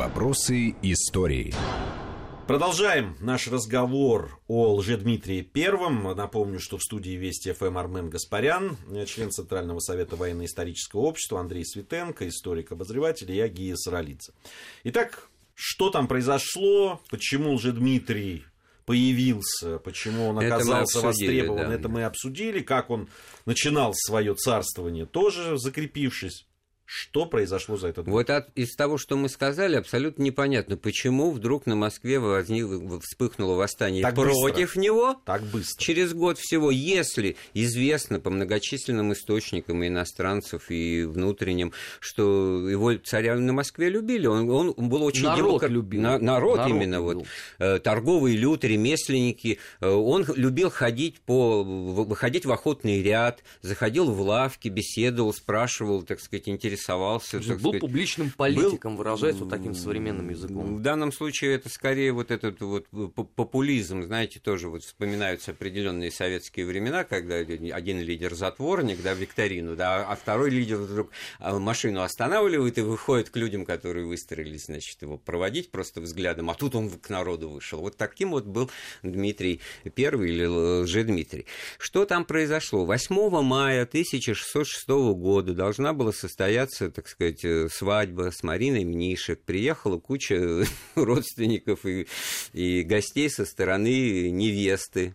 Вопросы истории. Продолжаем наш разговор о Лжедмитрии Первом. Напомню, что в студии Вести ФМ Армен Гаспарян, член Центрального совета военно-исторического общества, Андрей Светенко, историк-обозреватель, и я Гия Саралидзе. Итак, что там произошло, почему Лжедмитрий появился, почему он оказался это востребован, да. это мы обсудили, как он начинал свое царствование, тоже закрепившись что произошло за этот год? Вот от, из того, что мы сказали, абсолютно непонятно, почему вдруг на Москве возник, вспыхнуло восстание так против быстро. него так быстро. через год всего, если известно по многочисленным источникам и иностранцев, и внутренним, что его царя на Москве любили. Он, он был очень... Народ демокр... любил. На, народ, народ именно. Любил. Вот, э, торговые люди, ремесленники. Э, он любил ходить, по, выходить в охотный ряд, заходил в лавки, беседовал, спрашивал, так сказать, интересовался интересовался. был сказать, публичным политиком, был, выражаясь вот таким современным языком. В данном случае это скорее вот этот вот популизм, знаете, тоже вот вспоминаются определенные советские времена, когда один лидер затворник, да, викторину, да, а второй лидер вдруг а, машину останавливает и выходит к людям, которые выстроились, значит, его проводить просто взглядом, а тут он к народу вышел. Вот таким вот был Дмитрий Первый или Лжедмитрий. Что там произошло? 8 мая 1606 года должна была состояться состояться, так сказать, э, свадьба с Мариной Мнишек. Приехала куча родственников и, и гостей со стороны невесты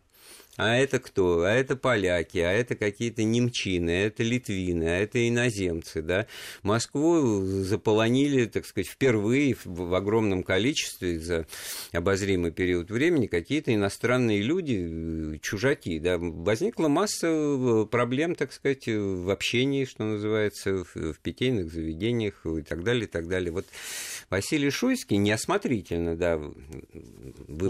а это кто? А это поляки, а это какие-то немчины, а это литвины, а это иноземцы, да. Москву заполонили, так сказать, впервые в огромном количестве за обозримый период времени какие-то иностранные люди, чужаки, да. Возникла масса э, проблем, так сказать, в общении, что называется, в питейных заведениях и так далее, и так далее. Вот Василий Шуйский неосмотрительно, да,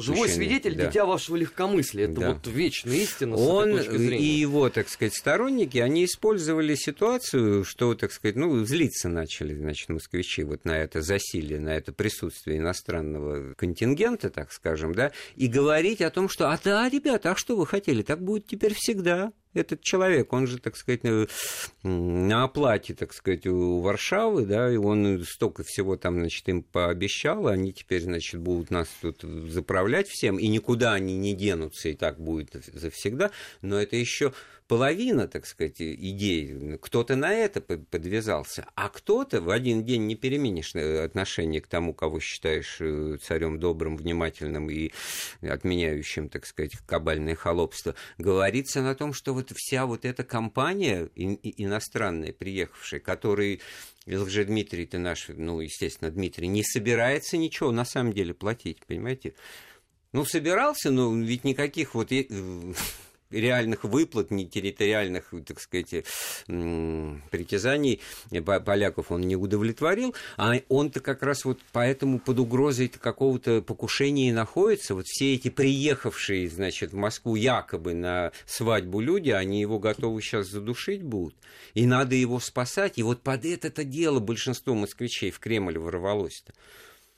Живой свидетель, да. дитя вашего легкомыслия. Это да. вот вечная вечная истина Он и его, так сказать, сторонники, они использовали ситуацию, что, так сказать, ну, злиться начали, значит, москвичи вот на это засилие, на это присутствие иностранного контингента, так скажем, да, и говорить о том, что, а да, ребята, а что вы хотели, так будет теперь всегда этот человек, он же, так сказать, на оплате, так сказать, у Варшавы, да, и он столько всего там, значит, им пообещал, они теперь, значит, будут нас тут заправлять всем, и никуда они не денутся, и так будет завсегда, но это еще половина, так сказать, идей. Кто-то на это подвязался, а кто-то в один день не переменишь э, отношение к тому, кого считаешь э, царем добрым, внимательным и отменяющим, так сказать, кабальное холопство. Говорится на том, что вот вся вот эта компания иностранная, приехавшая, которые Дмитрий, ты наш, ну, естественно, Дмитрий, не собирается ничего на самом деле платить, понимаете? Ну, собирался, но ведь никаких вот реальных выплат, ни территориальных, так сказать, притязаний поляков он не удовлетворил, а он-то как раз вот поэтому под угрозой какого-то покушения находится. Вот все эти приехавшие, значит, в Москву якобы на свадьбу люди, они его готовы сейчас задушить будут. И надо его спасать. И вот под это-то дело большинство москвичей в Кремль ворвалось-то.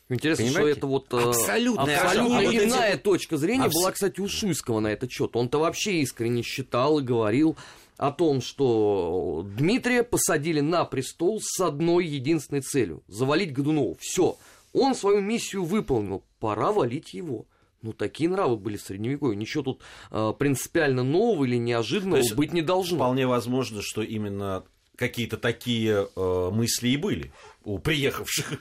Интересно, Понимаете? что это вот э, абсолютно, абсолютно иная эти... точка зрения Абс... была, кстати, у Шуйского на этот счет. Он-то вообще искренне считал и говорил о том, что Дмитрия посадили на престол с одной единственной целью – завалить Годунова. Все, он свою миссию выполнил, пора валить его. Ну, такие нравы были в Средневековье. Ничего тут э, принципиально нового или неожиданного быть не должно. Вполне возможно, что именно какие-то такие э, мысли и были у приехавших.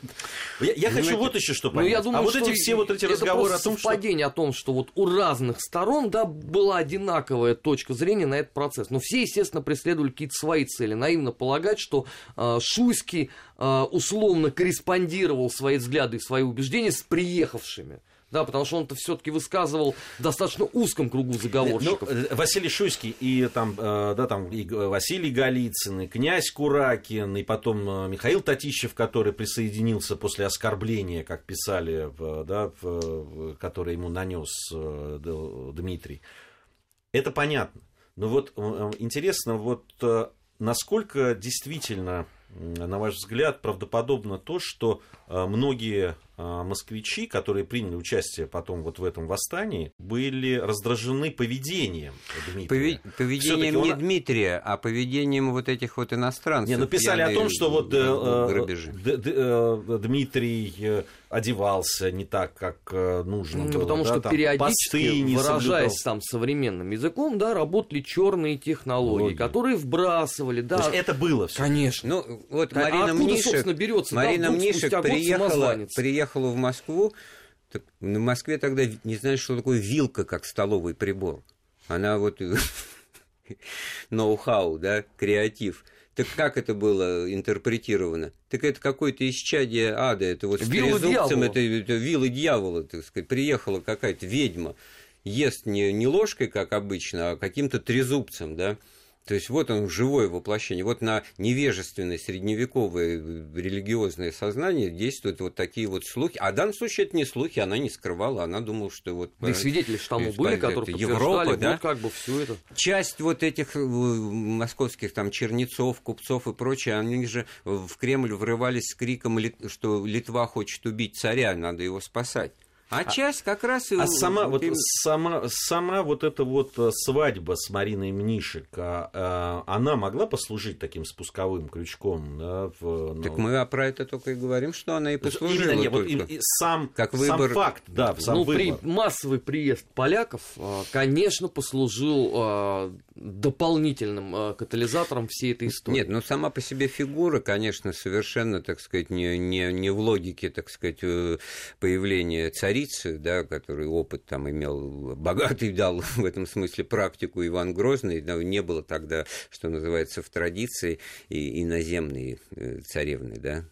Я, я хочу вот еще что понять. Ну, я думаю, а вот эти все вот эти разговоры о том, что... о том, что вот у разных сторон, да, была одинаковая точка зрения на этот процесс. Но все, естественно, преследовали какие-то свои цели. Наивно полагать, что э, Шуйский э, условно корреспондировал свои взгляды и свои убеждения с приехавшими да, потому что он-то все-таки высказывал в достаточно узком кругу заговорщиков. Ну, Василий Шуйский и там, э, да, там и Василий Голицын, и князь Куракин, и потом э, Михаил Татищев, который присоединился после оскорбления, как писали, да, которое ему нанес Дмитрий. Это понятно. Но вот интересно, вот насколько действительно, на ваш взгляд, правдоподобно то, что многие москвичи, которые приняли участие потом вот в этом восстании, были раздражены поведением Дмитрия. Поведением не он... Дмитрия, а поведением вот этих вот иностранцев. Не, написали о том, что вот э, э, Дмитрий э, одевался не так, как нужно ну, было. Потому да, что там, периодически, выражаясь там современным языком, да, работали черные технологии, которые вбрасывали. Да. То есть это было все. Конечно. Ну, вот а Марина откуда, Мнишек, собственно, берется, Марина да, Мнишек приехала, приехала в Москву, так, в Москве тогда не знаешь, что такое вилка, как столовый прибор. Она вот ноу-хау, да, креатив. Так как это было интерпретировано? Так это какое-то исчадие ада, это вот с вилла трезубцем, это, это вилла дьявола, так сказать, приехала какая-то ведьма, ест не, не ложкой, как обычно, а каким-то трезубцем, да, то есть вот он живое воплощение. Вот на невежественное средневековое религиозное сознание действуют вот такие вот слухи. А в данном случае это не слухи, она не скрывала, она думала, что вот... Да и свидетели что тому были, которые Европа, да? вот как бы все это. Часть вот этих э, московских там чернецов, купцов и прочее, они же в Кремль врывались с криком, что Литва хочет убить царя, надо его спасать. А, а часть как раз... А сама, вот, сама, сама вот эта вот э, свадьба с Мариной Мнишек, а, а, она могла послужить таким спусковым крючком? Да, в, ну... Так мы про это только и говорим, что она и послужила Именно, нет, вот, и, и сам, как выбор... сам факт, да, сам ну, выбор. При массовый приезд поляков, э, конечно, послужил э, дополнительным катализатором всей этой истории. Нет, ну сама по себе фигура, конечно, совершенно, так сказать, не, не, не в логике, так сказать, появления царя царицы, да, который опыт там имел, богатый дал в этом смысле практику Иван Грозный, да, не было тогда, что называется, в традиции и иноземные э, царевны, да.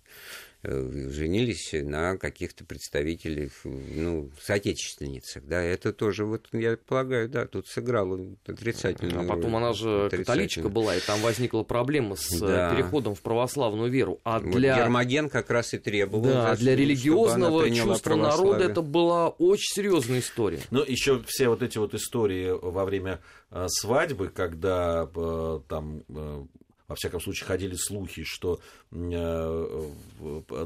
Э, женились на каких-то представителях, ну, соотечественницах, да, это тоже, вот, я полагаю, да, тут сыграло отрицательно. А потом она же католичка была, и там возникла проблема с э, да. переходом в православную веру. А вот для... Гермоген как раз и требовал. Да, да для религиозного чувства народа это была очень серьезная история. Ну, еще все вот эти вот истории во время э, свадьбы, когда там во всяком случае, ходили слухи, что э,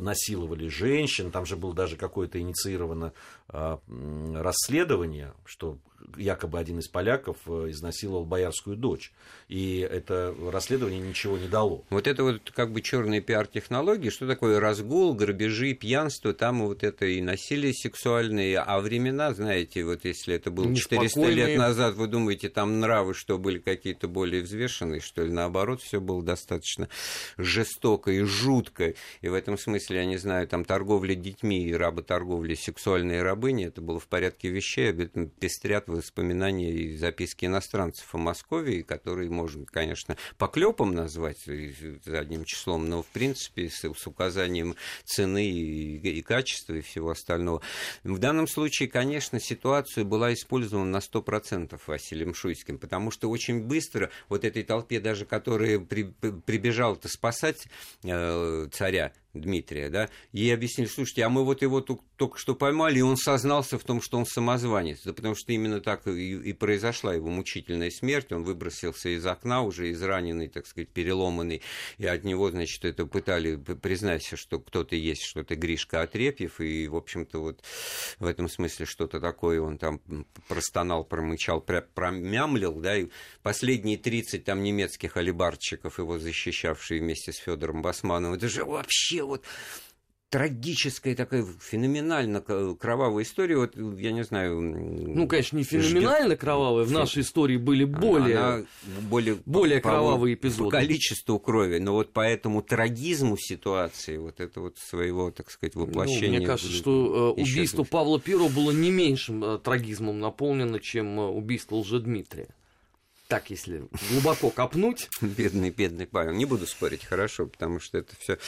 насиловали женщин. Там же было даже какое-то инициировано расследование, что якобы один из поляков э, изнасиловал боярскую дочь. И это расследование ничего не дало. Вот это вот как бы черные пиар-технологии, что такое разгул, грабежи, пьянство, там вот это и насилие сексуальное, а времена, знаете, вот если это было 400 лет назад, вы думаете, там нравы что были какие-то более взвешенные, что ли, наоборот, все было достаточно жестоко и жутко, и в этом смысле, я не знаю, там торговля детьми и работорговля, сексуальные рабыни, это было в порядке вещей, об этом пестрят воспоминания и записки иностранцев о Москве, которые можно, конечно, поклепом назвать одним числом, но в принципе с, с указанием цены и, и качества и всего остального. В данном случае, конечно, ситуация была использована на 100% Василием Шуйским, потому что очень быстро вот этой толпе, даже которая при, прибежала-то спасать э, царя, Дмитрия, да, ей объяснили, слушайте, а мы вот его только что поймали, и он сознался в том, что он самозванец, да потому что именно так и, и произошла его мучительная смерть, он выбросился из окна уже израненный, так сказать, переломанный, и от него, значит, это пытали, признайся, что кто-то есть, что то Гришка Отрепьев, и, в общем-то, вот в этом смысле что-то такое он там простонал, промычал, промямлил, да, и последние 30 там немецких алибарщиков, его защищавшие вместе с Федором Басмановым, это же вообще вот трагическая такая феноменально кровавая история. Вот я не знаю. Ну, конечно, не феноменально ждет... кровавая. В нашей истории были более, Она более, более по, кровавые эпизоды. По количеству крови. Но вот по этому трагизму ситуации, вот это вот своего, так сказать, воплощения. Ну, мне кажется, что э, убийство Павла Первого было не меньшим э, трагизмом наполнено, чем э, убийство Лжедмитрия так, если глубоко копнуть. Бедный, бедный Павел. Не буду спорить, хорошо, потому что это все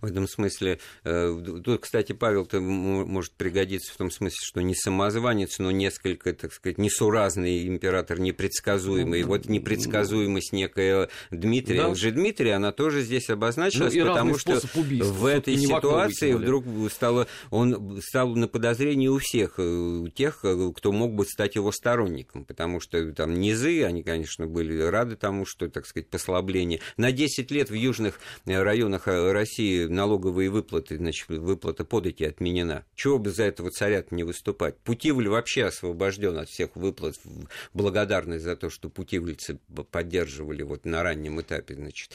в этом смысле... Э, тут, кстати, Павел-то может пригодиться в том смысле, что не самозванец, но несколько, так сказать, несуразный император, непредсказуемый. И вот непредсказуемость некая Дмитрия, да. уже Дмитрия, она тоже здесь обозначилась, ну, потому что убийства, в этой ситуации вдруг стало, он стал на подозрении у всех, э, у тех, э, кто мог бы стать его сторонником, потому что там низы, они, конечно, конечно, были рады тому, что, так сказать, послабление. На 10 лет в южных районах России налоговые выплаты, значит, выплата подати отменена. Чего бы за этого царя не выступать? Путивль вообще освобожден от всех выплат благодарность за то, что путивльцы поддерживали вот на раннем этапе, значит,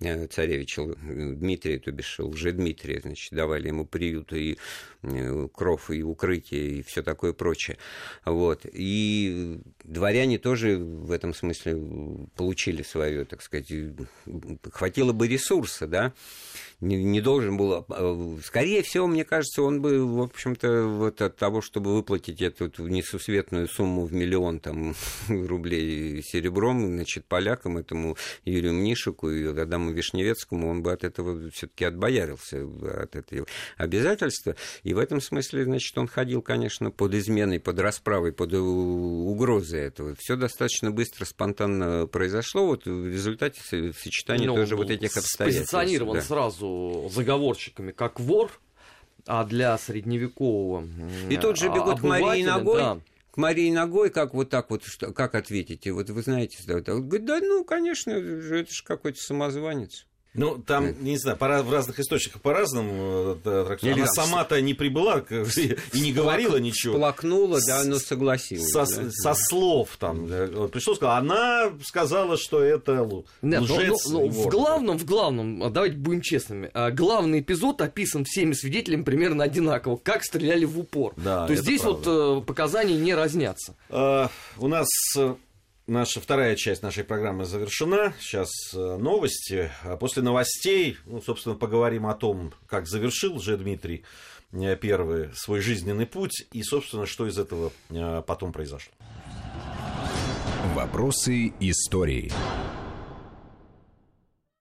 э, царевича Дмитрия, то бишь Дмитрия, значит, давали ему приют и э, кров, и укрытие, и все такое прочее. Вот. И дворяне тоже в этом смысле получили свое, так сказать, хватило бы ресурса, да, не, не должен был... А, а, скорее всего, мне кажется, он бы, в общем-то, вот от того, чтобы выплатить эту несусветную сумму в миллион там, рублей серебром, значит, полякам, этому Юрию Мнишику и Адаму Вишневецкому, он бы от этого все таки отбоярился, от этого обязательства. И в этом смысле, значит, он ходил, конечно, под изменой, под расправой, под угрозой этого. Все достаточно быстро, спонтанно произошло. Вот в результате сочетания ну, тоже вот этих обстоятельств. Позиционирован да. сразу заговорщиками как вор, а для средневекового И тут же бегут к Марии ногой. Да. К Марии ногой, как вот так вот, что, как ответите? Вот вы знаете, да, говорит, да ну, конечно, это же какой-то самозванец. Ну, там, не знаю, по, в разных источниках по-разному э, трактуют. Она сама-то не прибыла и не говорила ничего. Плакнула, да, но согласилась. Со, да? со слов там. Пришло, сказал, она сказала, что это Нет, лжец. Ну, ну, в главном, в главном, а давайте будем честными, а, главный эпизод описан всеми свидетелями примерно одинаково, как стреляли в упор. Да, То есть здесь правда. вот э, показания не разнятся. А, у нас э, Наша вторая часть нашей программы завершена. Сейчас э, новости. А после новостей, ну, собственно, поговорим о том, как завершил же Дмитрий э, первый свой жизненный путь и, собственно, что из этого э, потом произошло. Вопросы истории.